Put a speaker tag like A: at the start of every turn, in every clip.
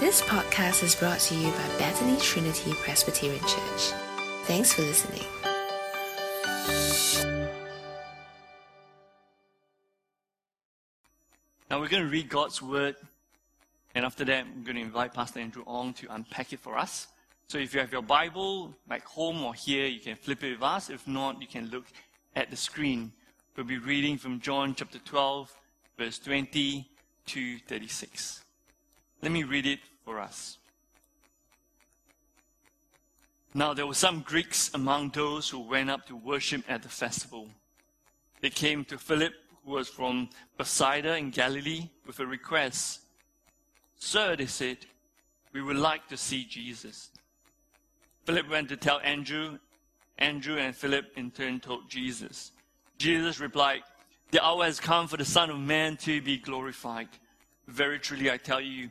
A: This podcast is brought to you by Bethany Trinity Presbyterian Church. Thanks for listening.
B: Now we're going to read God's word, and after that, I'm going to invite Pastor Andrew Ong to unpack it for us. So if you have your Bible like home or here, you can flip it with us. If not, you can look at the screen. We'll be reading from John chapter 12, verse 20 to 36. Let me read it for us. Now there were some Greeks among those who went up to worship at the festival. They came to Philip, who was from Bethsaida in Galilee, with a request. Sir, they said, we would like to see Jesus. Philip went to tell Andrew. Andrew and Philip in turn told Jesus. Jesus replied, The hour has come for the Son of Man to be glorified. Very truly I tell you,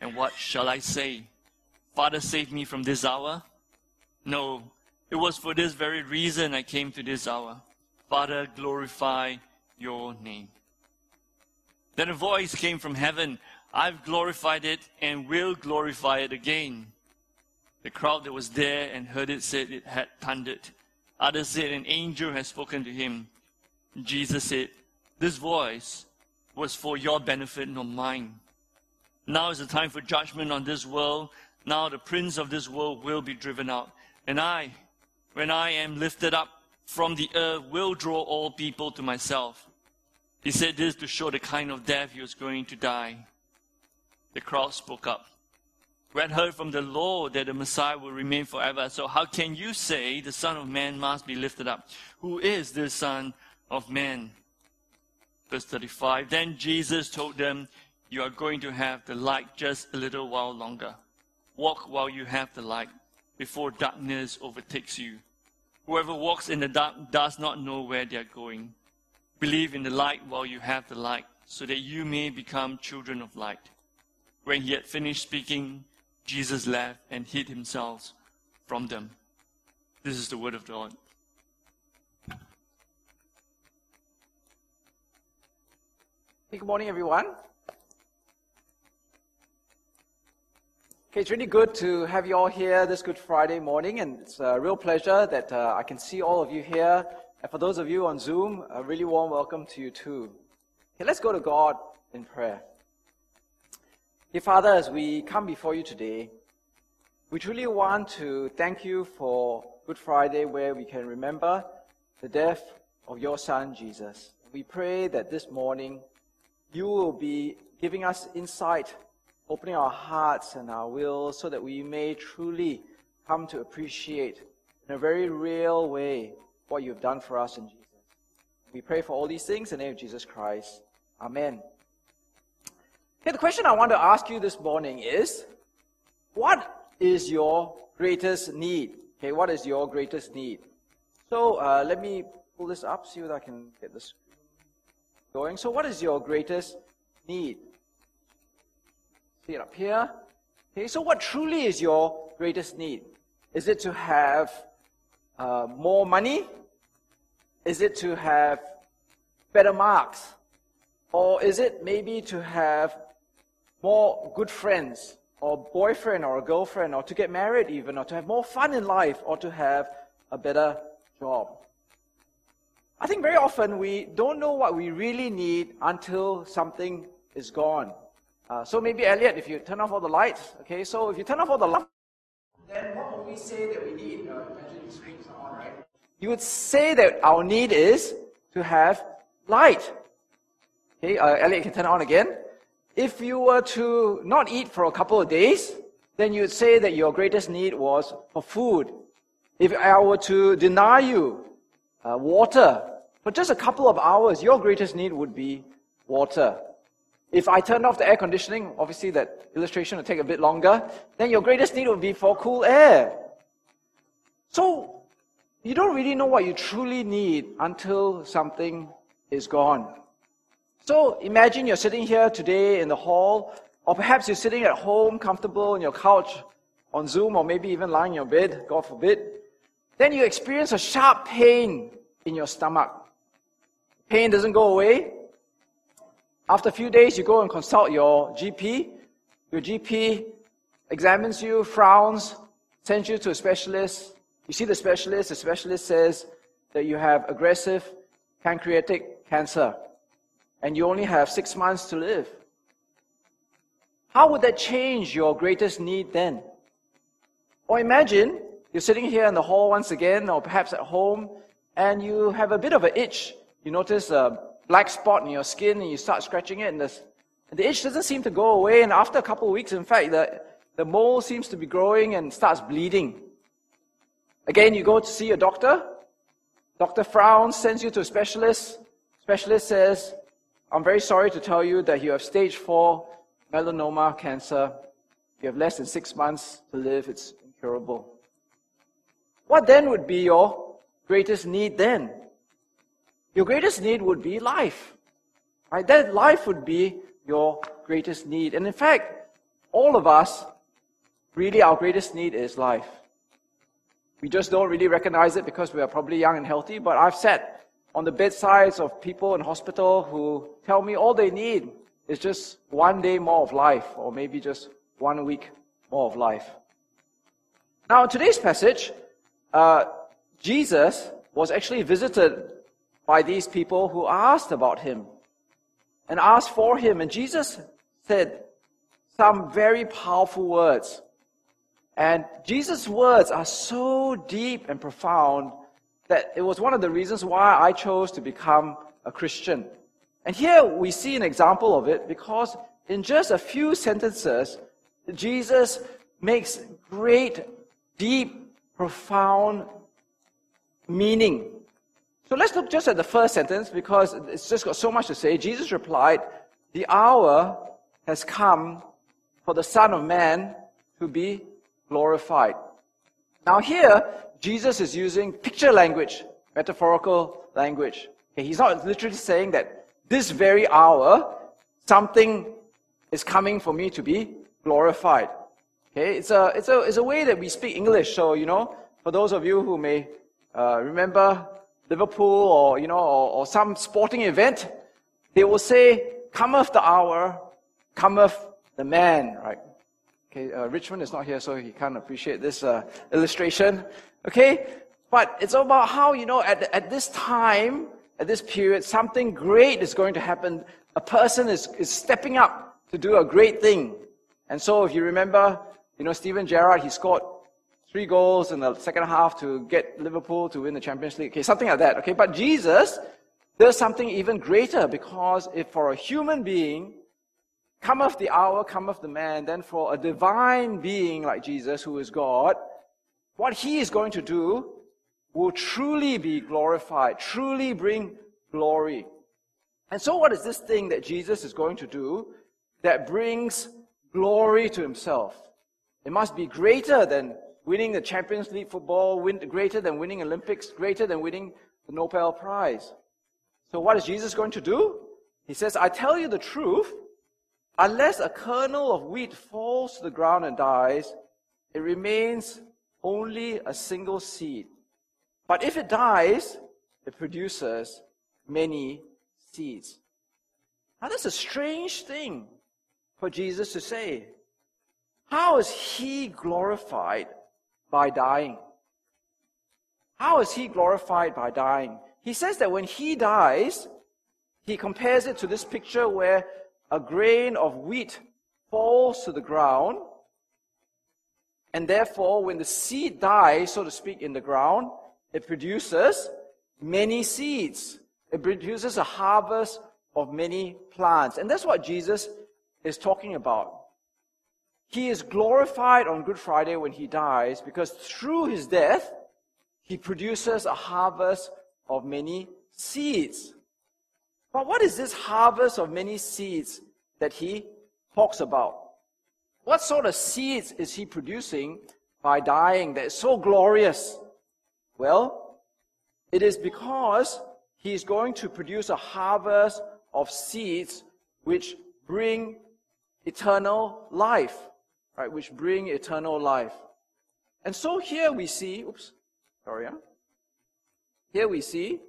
B: and what shall I say? Father, save me from this hour? No, it was for this very reason I came to this hour. Father, glorify your name. Then a voice came from heaven. I've glorified it and will glorify it again. The crowd that was there and heard it said it had thundered. Others said an angel had spoken to him. Jesus said, This voice was for your benefit, not mine. Now is the time for judgment on this world. Now the prince of this world will be driven out. And I, when I am lifted up from the earth, will draw all people to myself. He said this to show the kind of death he was going to die. The crowd spoke up. We had heard from the Lord that the Messiah will remain forever. So how can you say the Son of Man must be lifted up? Who is the Son of Man? Verse 35. Then Jesus told them, You are going to have the light just a little while longer. Walk while you have the light, before darkness overtakes you. Whoever walks in the dark does not know where they are going. Believe in the light while you have the light, so that you may become children of light. When he had finished speaking, Jesus left and hid himself from them. This is the word of God.
C: Good morning, everyone. Okay, it's really good to have you all here this Good Friday morning, and it's a real pleasure that uh, I can see all of you here. And for those of you on Zoom, a really warm welcome to you too. Okay, let's go to God in prayer. Dear Father, as we come before you today, we truly want to thank you for Good Friday, where we can remember the death of your Son, Jesus. We pray that this morning you will be giving us insight, opening our hearts and our wills so that we may truly come to appreciate in a very real way what you've done for us in Jesus. We pray for all these things in the name of Jesus Christ. Amen. Okay, the question I want to ask you this morning is what is your greatest need? Okay, what is your greatest need? So uh, let me pull this up, see whether I can get this going. So, what is your greatest need? See it up here. Okay, so what truly is your greatest need? Is it to have uh, more money? Is it to have better marks? Or is it maybe to have more good friends, or boyfriend or a girlfriend, or to get married even, or to have more fun in life, or to have a better job? I think very often we don't know what we really need until something is gone. Uh, so maybe Elliot, if you turn off all the lights, okay. So if you turn off all the lights, then what would we say that we need? Uh, imagine the screens are on, right? You would say that our need is to have light. Okay, uh, Elliot can turn it on again. If you were to not eat for a couple of days, then you'd say that your greatest need was for food. If I were to deny you uh, water for just a couple of hours, your greatest need would be water. If I turn off the air conditioning, obviously that illustration will take a bit longer, then your greatest need would be for cool air. So, you don't really know what you truly need until something is gone. So, imagine you're sitting here today in the hall, or perhaps you're sitting at home comfortable on your couch on Zoom, or maybe even lying in your bed, God forbid. Then you experience a sharp pain in your stomach. Pain doesn't go away, after a few days, you go and consult your GP. Your GP examines you, frowns, sends you to a specialist. You see the specialist, the specialist says that you have aggressive pancreatic cancer and you only have six months to live. How would that change your greatest need then? Or imagine you're sitting here in the hall once again, or perhaps at home, and you have a bit of an itch. You notice a black spot in your skin and you start scratching it and the, and the itch doesn't seem to go away. And after a couple of weeks, in fact, the, the mole seems to be growing and starts bleeding. Again, you go to see a doctor. Doctor frowns, sends you to a specialist. Specialist says, I'm very sorry to tell you that you have stage four melanoma cancer. You have less than six months to live. It's incurable. What then would be your greatest need then? Your greatest need would be life. Right? That life would be your greatest need. And in fact, all of us, really our greatest need is life. We just don't really recognize it because we are probably young and healthy, but I've sat on the bedsides of people in hospital who tell me all they need is just one day more of life, or maybe just one week more of life. Now, in today's passage, uh, Jesus was actually visited by these people who asked about him and asked for him. And Jesus said some very powerful words. And Jesus' words are so deep and profound that it was one of the reasons why I chose to become a Christian. And here we see an example of it because in just a few sentences, Jesus makes great, deep, profound meaning so let's look just at the first sentence because it's just got so much to say. Jesus replied, The hour has come for the Son of Man to be glorified. Now, here, Jesus is using picture language, metaphorical language. Okay, he's not literally saying that this very hour, something is coming for me to be glorified. Okay, it's a, it's a, it's a way that we speak English. So, you know, for those of you who may uh, remember Liverpool or, you know, or, or some sporting event, they will say, cometh the hour, cometh the man, right? Okay, uh, Richmond is not here, so he can't appreciate this uh, illustration. Okay, but it's about how, you know, at, at this time, at this period, something great is going to happen. A person is, is stepping up to do a great thing. And so if you remember, you know, Steven Gerrard, he scored three goals in the second half to get Liverpool to win the Champions League. Okay, something like that. Okay, but Jesus does something even greater because if for a human being, cometh the hour, cometh the man, then for a divine being like Jesus, who is God, what he is going to do will truly be glorified, truly bring glory. And so, what is this thing that Jesus is going to do that brings glory to himself? It must be greater than winning the Champions League football, win, greater than winning Olympics, greater than winning the Nobel Prize. So what is Jesus going to do? He says, I tell you the truth, unless a kernel of wheat falls to the ground and dies, it remains only a single seed. But if it dies, it produces many seeds. Now that's a strange thing for Jesus to say. How is he glorified by dying. How is he glorified by dying? He says that when he dies, he compares it to this picture where a grain of wheat falls to the ground, and therefore, when the seed dies, so to speak, in the ground, it produces many seeds. It produces a harvest of many plants. And that's what Jesus is talking about. He is glorified on Good Friday when he dies because through his death, he produces a harvest of many seeds. But what is this harvest of many seeds that he talks about. What sort of seeds is he producing by dying that is so glorious? Well, it is because he is going to produce a harvest of seeds which bring eternal life, right? Which bring eternal life. And so here we see, oops, sorry, huh? here we see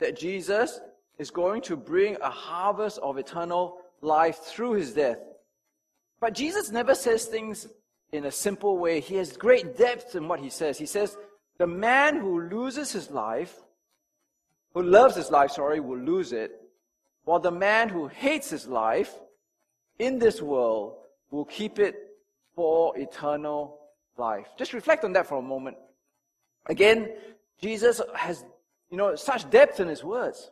C: that Jesus is going to bring a harvest of eternal life through his death. But Jesus never says things in a simple way. He has great depth in what he says. He says, the man who loses his life, who loves his life, sorry, will lose it, while the man who hates his life in this world will keep it for eternal life. Just reflect on that for a moment. Again, Jesus has, you know, such depth in his words.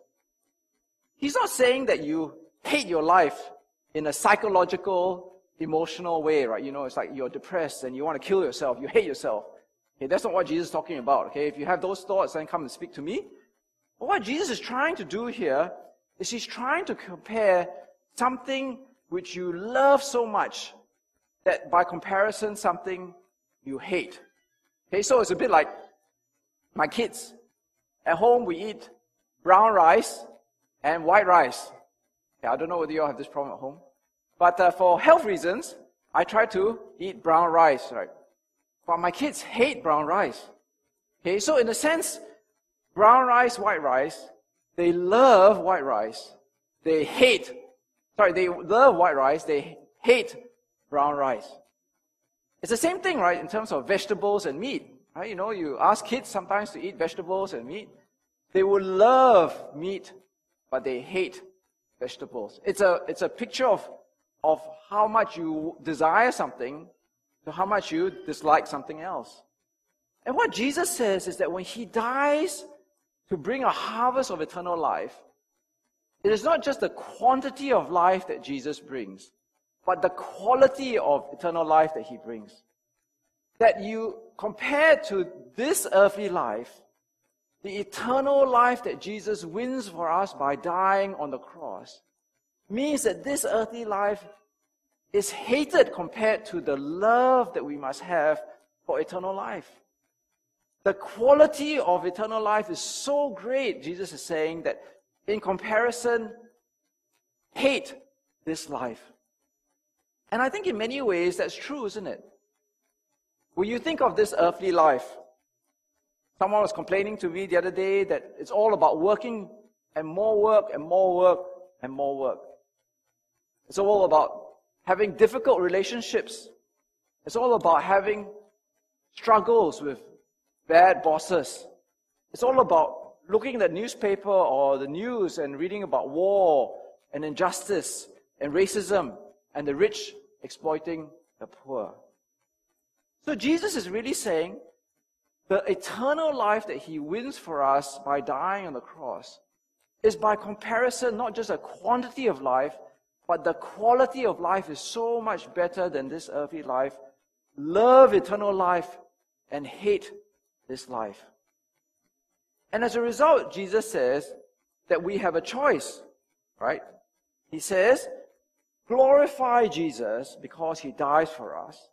C: He's not saying that you hate your life in a psychological, emotional way, right? You know, it's like you're depressed and you want to kill yourself, you hate yourself. Okay, that's not what Jesus is talking about. Okay, if you have those thoughts, then come and speak to me. But what Jesus is trying to do here is he's trying to compare something which you love so much that by comparison, something you hate. Okay, so it's a bit like my kids. At home, we eat brown rice and white rice. Okay, I don't know whether you all have this problem at home. But uh, for health reasons, I try to eat brown rice, right? But my kids hate brown rice. Okay, so in a sense, brown rice, white rice, they love white rice. They hate, sorry, they love white rice. They hate brown rice. It's the same thing, right, in terms of vegetables and meat. Right? You know, you ask kids sometimes to eat vegetables and meat. They will love meat, but they hate vegetables. It's a, it's a picture of, of how much you desire something to how much you dislike something else. And what Jesus says is that when he dies to bring a harvest of eternal life, it is not just the quantity of life that Jesus brings, but the quality of eternal life that he brings. That you compare to this earthly life, the eternal life that Jesus wins for us by dying on the cross means that this earthly life is hated compared to the love that we must have for eternal life. The quality of eternal life is so great, Jesus is saying, that in comparison, hate this life. And I think in many ways that's true, isn't it? When you think of this earthly life, someone was complaining to me the other day that it's all about working and more work and more work and more work. It's all about having difficult relationships. It's all about having struggles with bad bosses. It's all about looking at the newspaper or the news and reading about war and injustice and racism and the rich exploiting the poor. So Jesus is really saying the eternal life that he wins for us by dying on the cross is by comparison not just a quantity of life, but the quality of life is so much better than this earthly life. Love eternal life and hate this life. And as a result, Jesus says that we have a choice, right? He says, glorify Jesus because he dies for us.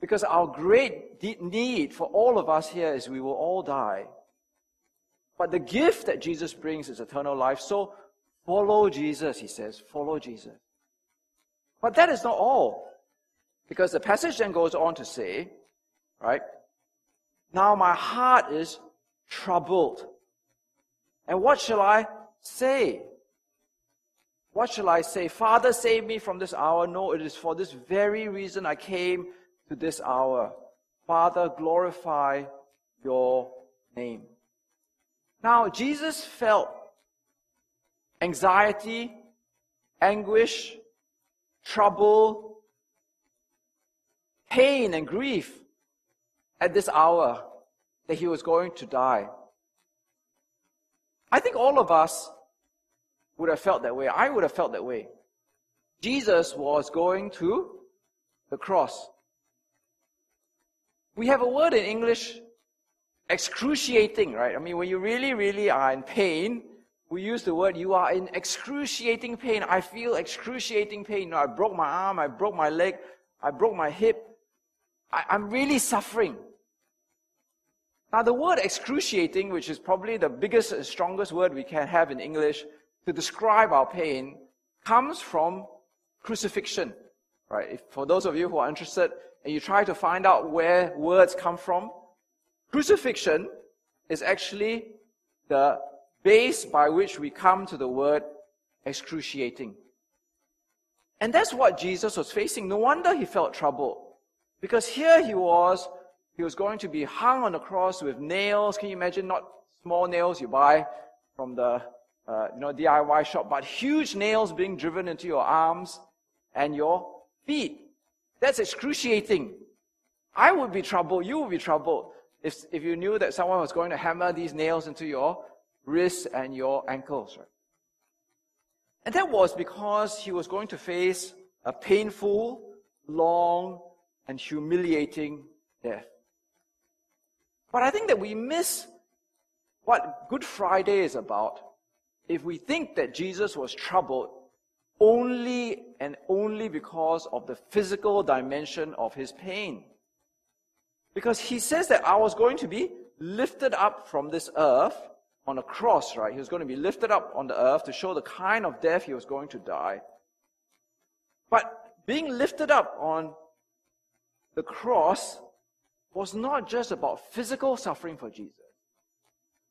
C: Because our great need for all of us here is we will all die. But the gift that Jesus brings is eternal life. So follow Jesus, he says. Follow Jesus. But that is not all. Because the passage then goes on to say, right? Now my heart is troubled. And what shall I say? What shall I say? Father, save me from this hour. No, it is for this very reason I came to this hour. Father, glorify your name. Now, Jesus felt anxiety, anguish, trouble, pain, and grief at this hour that he was going to die. I think all of us would have felt that way. I would have felt that way. Jesus was going to the cross. We have a word in English, excruciating, right? I mean, when you really, really are in pain, we use the word, you are in excruciating pain. I feel excruciating pain. You know, I broke my arm, I broke my leg, I broke my hip. I, I'm really suffering. Now, the word excruciating, which is probably the biggest and strongest word we can have in English to describe our pain, comes from crucifixion. Right? If, for those of you who are interested and you try to find out where words come from, crucifixion is actually the base by which we come to the word excruciating. And that's what Jesus was facing. No wonder he felt troubled. Because here he was, he was going to be hung on the cross with nails. Can you imagine? Not small nails you buy from the uh, you know, DIY shop, but huge nails being driven into your arms and your feet. That's excruciating. I would be troubled. You would be troubled if, if you knew that someone was going to hammer these nails into your wrists and your ankles. Right? And that was because he was going to face a painful, long, and humiliating death. But I think that we miss what Good Friday is about if we think that Jesus was troubled only and only because of the physical dimension of his pain. Because he says that I was going to be lifted up from this earth on a cross, right? He was going to be lifted up on the earth to show the kind of death he was going to die. But being lifted up on the cross was not just about physical suffering for Jesus.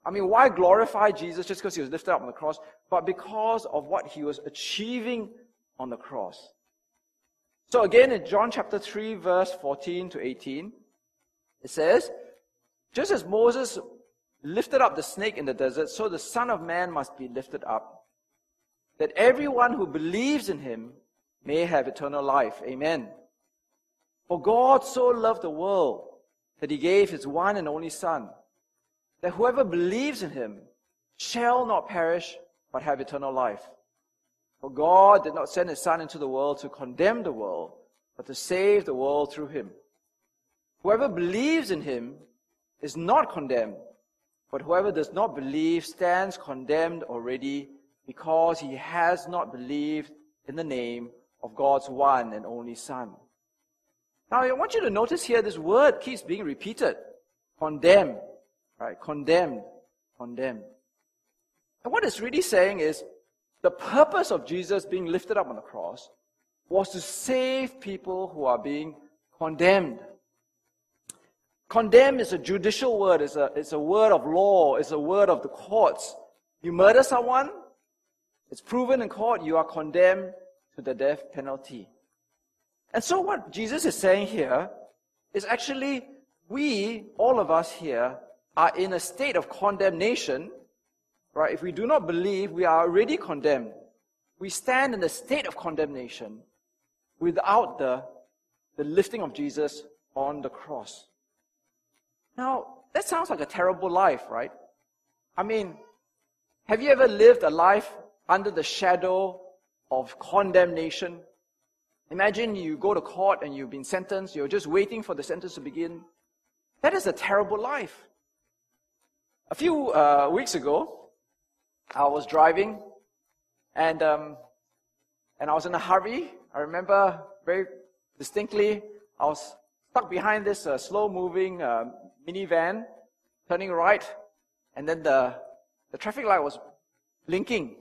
C: I mean, why glorify Jesus just because he was lifted up on the cross, but because of what he was achieving on the cross. So again, in John chapter 3, verse 14 to 18, it says, just as Moses lifted up the snake in the desert, so the Son of Man must be lifted up, that everyone who believes in him may have eternal life. Amen. For God so loved the world that he gave his one and only Son, that whoever believes in him shall not perish, but have eternal life. For God did not send his Son into the world to condemn the world, but to save the world through him. Whoever believes in him is not condemned, but whoever does not believe stands condemned already because he has not believed in the name of God's one and only Son. Now, I want you to notice here this word keeps being repeated. Condemn. Right? Condemned. Condemned. And what it's really saying is the purpose of Jesus being lifted up on the cross was to save people who are being condemned. Condemn is a judicial word, it's a, it's a word of law, it's a word of the courts. You murder someone, it's proven in court, you are condemned to the death penalty. And so, what Jesus is saying here is actually, we, all of us here, are in a state of condemnation. Right? If we do not believe, we are already condemned. We stand in a state of condemnation without the, the lifting of Jesus on the cross. Now, that sounds like a terrible life, right? I mean, have you ever lived a life under the shadow of condemnation? Imagine you go to court and you've been sentenced, you're just waiting for the sentence to begin. That is a terrible life. A few uh, weeks ago, I was driving and, um, and I was in a hurry. I remember very distinctly, I was stuck behind this uh, slow moving uh, minivan, turning right, and then the, the traffic light was blinking.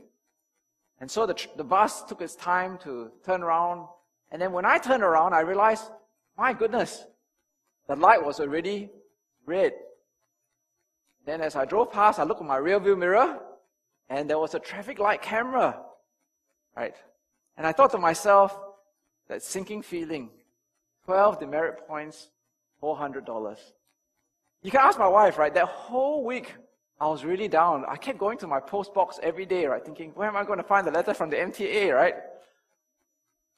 C: And so the, the bus took its time to turn around and then when I turned around, I realized, my goodness, the light was already red. Then as I drove past, I looked at my rear view mirror, and there was a traffic light camera. Right? And I thought to myself, that sinking feeling, 12 demerit points, $400. You can ask my wife, right? That whole week, I was really down. I kept going to my post box every day, right? Thinking, where am I going to find the letter from the MTA, right?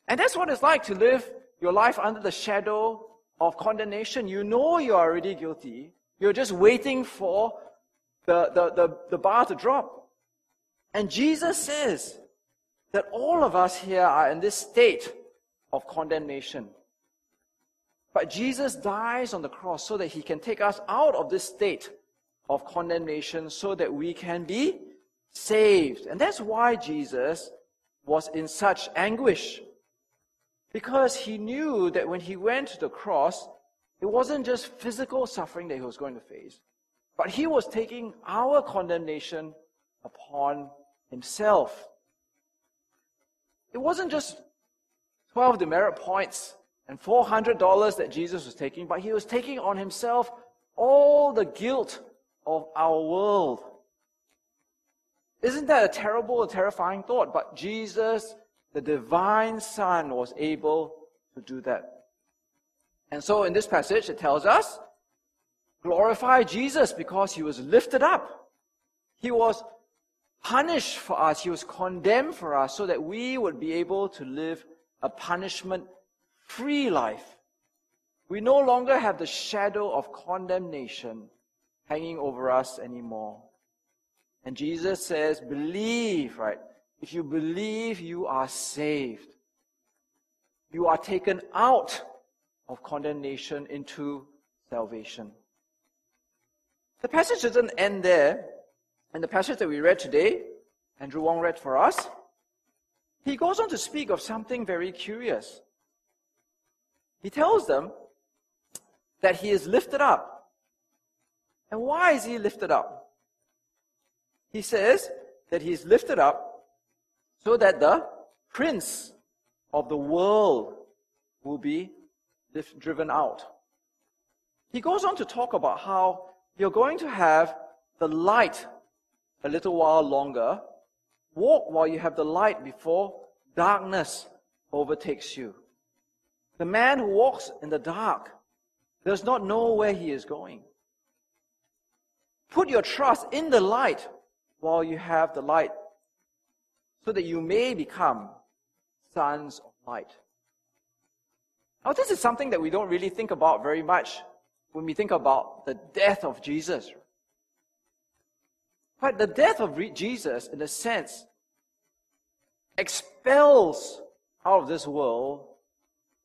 C: And that's what it's like to live your life under the shadow of condemnation. You know you're already guilty. You're just waiting for the, the, the, the bar to drop. And Jesus says that all of us here are in this state of condemnation. But Jesus dies on the cross so that he can take us out of this state of condemnation so that we can be saved. And that's why Jesus was in such anguish. Because he knew that when he went to the cross, it wasn't just physical suffering that he was going to face, but he was taking our condemnation upon himself. It wasn't just 12 demerit points and $400 that Jesus was taking, but he was taking on himself all the guilt of our world. Isn't that a terrible, a terrifying thought? But Jesus, the divine Son, was able to do that. And so in this passage, it tells us, glorify Jesus because he was lifted up. He was punished for us. He was condemned for us so that we would be able to live a punishment free life. We no longer have the shadow of condemnation hanging over us anymore. And Jesus says, believe, right? If you believe, you are saved. You are taken out of condemnation into salvation. The passage doesn't end there. In the passage that we read today, Andrew Wong read for us, he goes on to speak of something very curious. He tells them that he is lifted up. And why is he lifted up? He says that he is lifted up so that the prince of the world will be driven out. He goes on to talk about how you're going to have the light a little while longer. Walk while you have the light before darkness overtakes you. The man who walks in the dark does not know where he is going. Put your trust in the light while you have the light so that you may become sons of light. Now, this is something that we don't really think about very much when we think about the death of Jesus. But the death of Jesus, in a sense, expels out of this world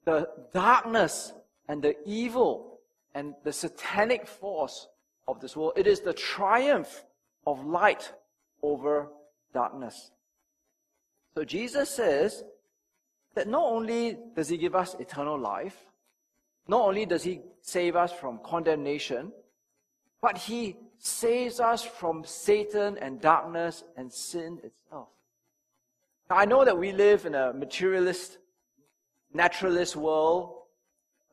C: the darkness and the evil and the satanic force of this world. It is the triumph of light over darkness. So Jesus says that not only does he give us eternal life, not only does he save us from condemnation, but he saves us from Satan and darkness and sin itself. Now, I know that we live in a materialist naturalist world,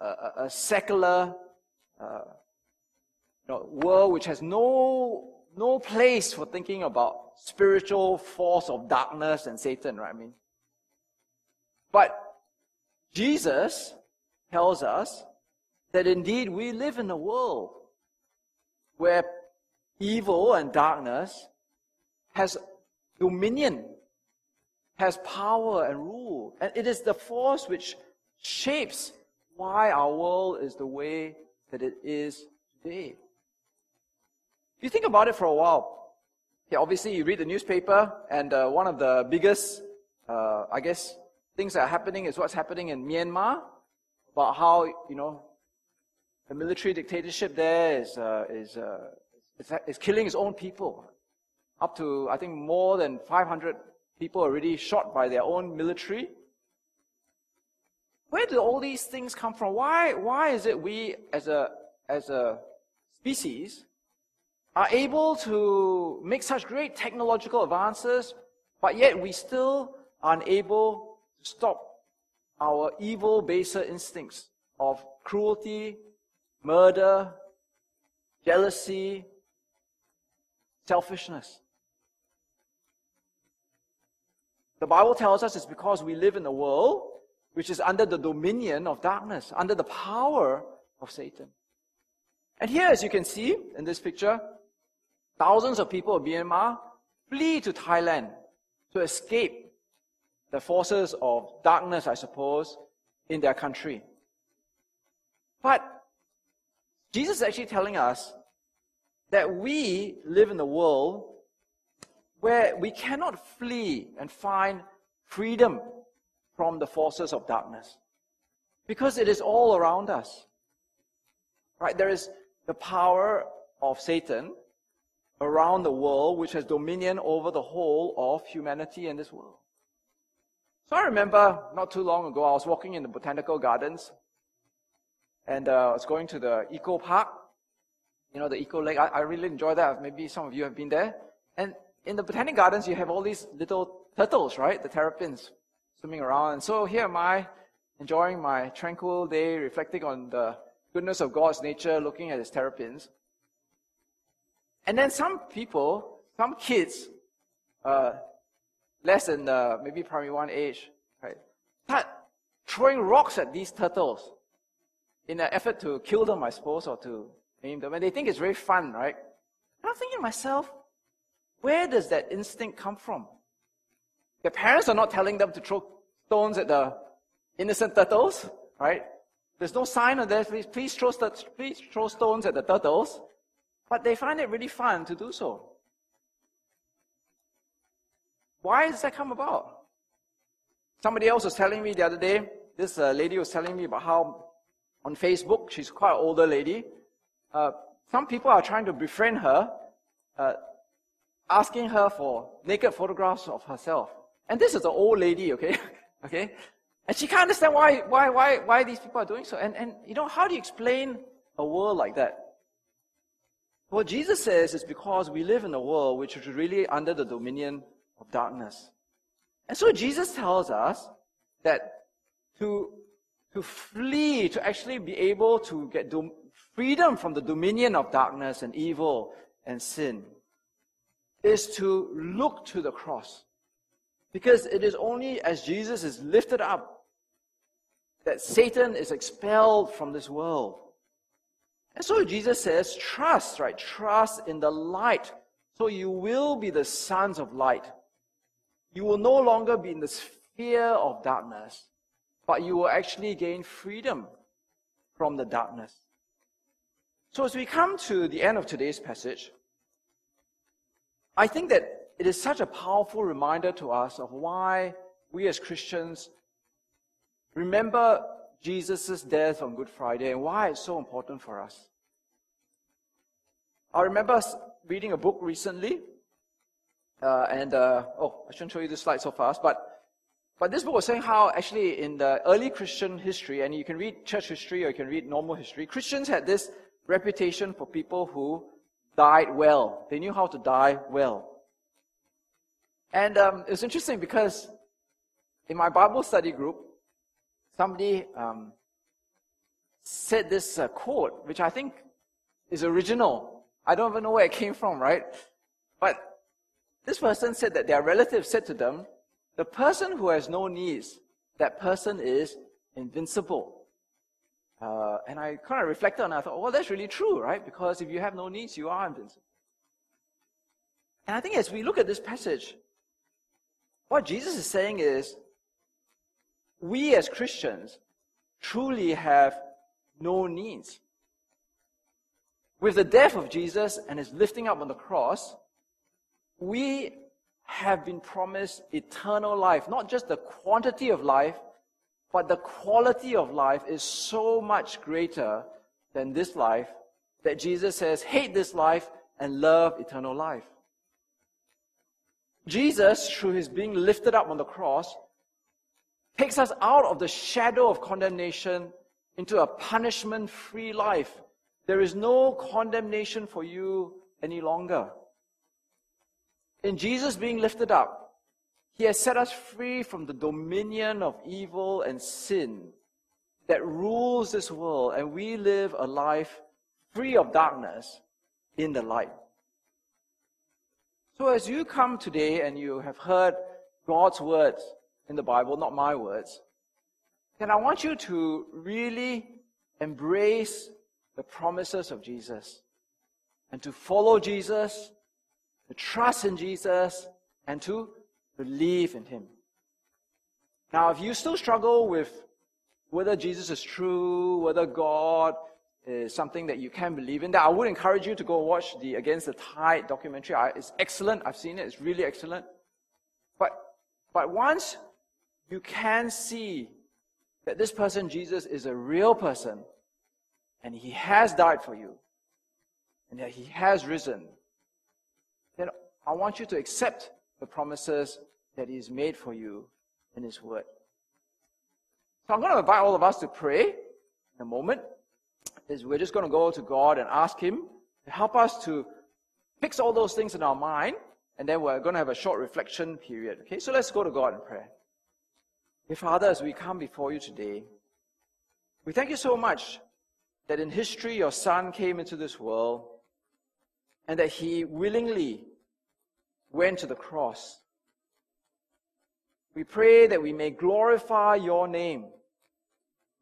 C: a, a secular uh, you know, world which has no, no place for thinking about spiritual force of darkness and Satan, right? I mean, but Jesus tells us that indeed we live in a world where evil and darkness has dominion has power and rule. And it is the force which shapes why our world is the way that it is today. If you think about it for a while, yeah, obviously you read the newspaper, and uh, one of the biggest, uh, I guess, things that are happening is what's happening in Myanmar, about how, you know, the military dictatorship there is, uh, is, uh, is, is killing its own people. Up to, I think, more than 500 people already shot by their own military. Where do all these things come from? Why, why is it we as a, as a species are able to make such great technological advances, but yet we still are unable stop our evil, baser instincts of cruelty, murder, jealousy, selfishness. The Bible tells us it's because we live in a world which is under the dominion of darkness, under the power of Satan. And here, as you can see in this picture, thousands of people of Myanmar flee to Thailand to escape the forces of darkness, I suppose, in their country. But Jesus is actually telling us that we live in a world where we cannot flee and find freedom from the forces of darkness because it is all around us. Right? There is the power of Satan, around the world which has dominion over the whole of humanity in this world. So I remember not too long ago, I was walking in the botanical gardens and uh, I was going to the eco park, you know, the eco lake. I, I really enjoy that. Maybe some of you have been there. And in the botanic gardens, you have all these little turtles, right? The terrapins swimming around. And so here am I enjoying my tranquil day, reflecting on the goodness of God's nature, looking at his terrapins. And then some people, some kids, uh, less than uh, maybe primary one age, right, start throwing rocks at these turtles in an effort to kill them, I suppose, or to aim them. And they think it's very fun, right? And I'm thinking to myself, where does that instinct come from? Their parents are not telling them to throw stones at the innocent turtles, right? There's no sign on there, please, please, throw, please throw stones at the turtles. But they find it really fun to do so. Why does that come about? Somebody else was telling me the other day, this uh, lady was telling me about how on Facebook, she's quite an older lady, uh, some people are trying to befriend her, uh, asking her for naked photographs of herself. And this is an old lady, okay? okay? And she can't understand why, why, why, why these people are doing so. And, and, you know, how do you explain a world like that? What Jesus says is because we live in a world which is really under the dominion of darkness. And so Jesus tells us that to, to flee, to actually be able to get dom- freedom from the dominion of darkness and evil and sin, is to look to the cross. Because it is only as Jesus is lifted up that Satan is expelled from this world. And so Jesus says, trust, right? Trust in the light. So you will be the sons of light. You will no longer be in the sphere of darkness, but you will actually gain freedom from the darkness. So as we come to the end of today's passage, I think that it is such a powerful reminder to us of why we as Christians remember Jesus' death on Good Friday and why it's so important for us. I remember reading a book recently, uh, and uh, oh, I shouldn't show you the slide so fast, but but this book was saying how actually in the early Christian history, and you can read church history or you can read normal history, Christians had this reputation for people who died well. They knew how to die well. And um, it was interesting because in my Bible study group, somebody um, said this uh, quote, which I think is original. I don't even know where it came from, right? But this person said that their relative said to them, the person who has no needs, that person is invincible. Uh, and I kind of reflected and I thought, well, that's really true, right? Because if you have no needs, you are invincible. And I think as we look at this passage, what Jesus is saying is, we as Christians truly have no needs. With the death of Jesus and his lifting up on the cross, we have been promised eternal life. Not just the quantity of life, but the quality of life is so much greater than this life that Jesus says, hate this life and love eternal life. Jesus, through his being lifted up on the cross, takes us out of the shadow of condemnation into a punishment free life. There is no condemnation for you any longer. In Jesus being lifted up, he has set us free from the dominion of evil and sin that rules this world, and we live a life free of darkness in the light. So as you come today and you have heard God's words, in the Bible, not my words, then I want you to really embrace the promises of Jesus and to follow Jesus, to trust in Jesus, and to believe in Him. Now, if you still struggle with whether Jesus is true, whether God is something that you can believe in, that I would encourage you to go watch the Against the Tide documentary. It's excellent. I've seen it. It's really excellent. But, but once you can see that this person, Jesus, is a real person and he has died for you and that he has risen, I want you to accept the promises that He's made for you in His Word. So I'm going to invite all of us to pray in a moment. Is we're just going to go to God and ask Him to help us to fix all those things in our mind, and then we're going to have a short reflection period. Okay, so let's go to God in prayer. Dear Father, as we come before you today, we thank you so much that in history your Son came into this world and that he willingly went to the cross. We pray that we may glorify your name.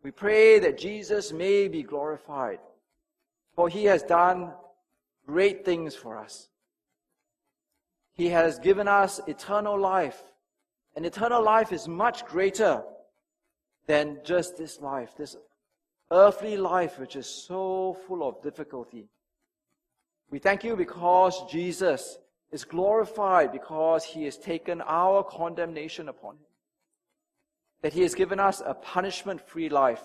C: We pray that Jesus may be glorified, for he has done great things for us. He has given us eternal life, and eternal life is much greater than just this life, this earthly life, which is so full of difficulty. We thank you because Jesus is glorified because he has taken our condemnation upon him. That he has given us a punishment free life.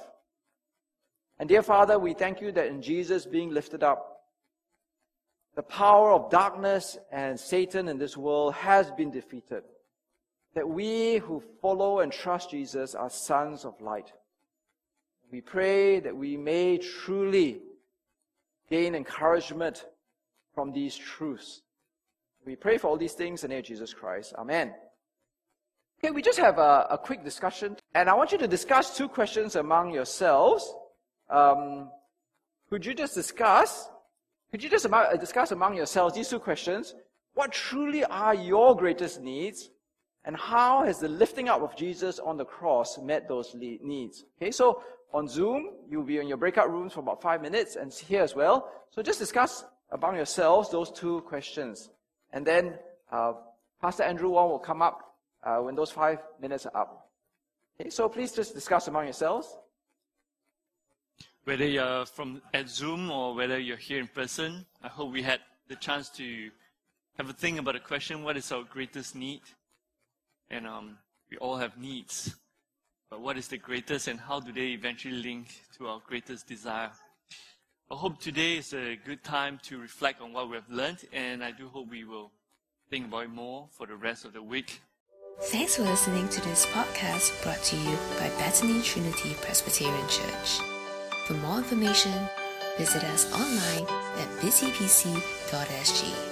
C: And dear Father, we thank you that in Jesus being lifted up, the power of darkness and Satan in this world has been defeated. That we who follow and trust Jesus are sons of light. We pray that we may truly gain encouragement from these truths. We pray for all these things in the name of Jesus Christ. Amen. Okay, we just have a, a quick discussion, and I want you to discuss two questions among yourselves. Um, could you just discuss? Could you just about, uh, discuss among yourselves these two questions? What truly are your greatest needs, and how has the lifting up of Jesus on the cross met those needs? Okay, so on Zoom, you'll be in your breakout rooms for about five minutes, and here as well. So just discuss among yourselves those two questions. And then uh, Pastor Andrew Wong will come up uh, when those five minutes are up. Okay, so please just discuss among yourselves.
B: Whether you're from at Zoom or whether you're here in person, I hope we had the chance to have a think about the question: What is our greatest need? And um, we all have needs, but what is the greatest, and how do they eventually link to our greatest desire? I hope today is a good time to reflect on what we have learned, and I do hope we will think about it more for the rest of the week.
A: Thanks for listening to this podcast brought to you by Bethany Trinity Presbyterian Church. For more information, visit us online at busypc.sg.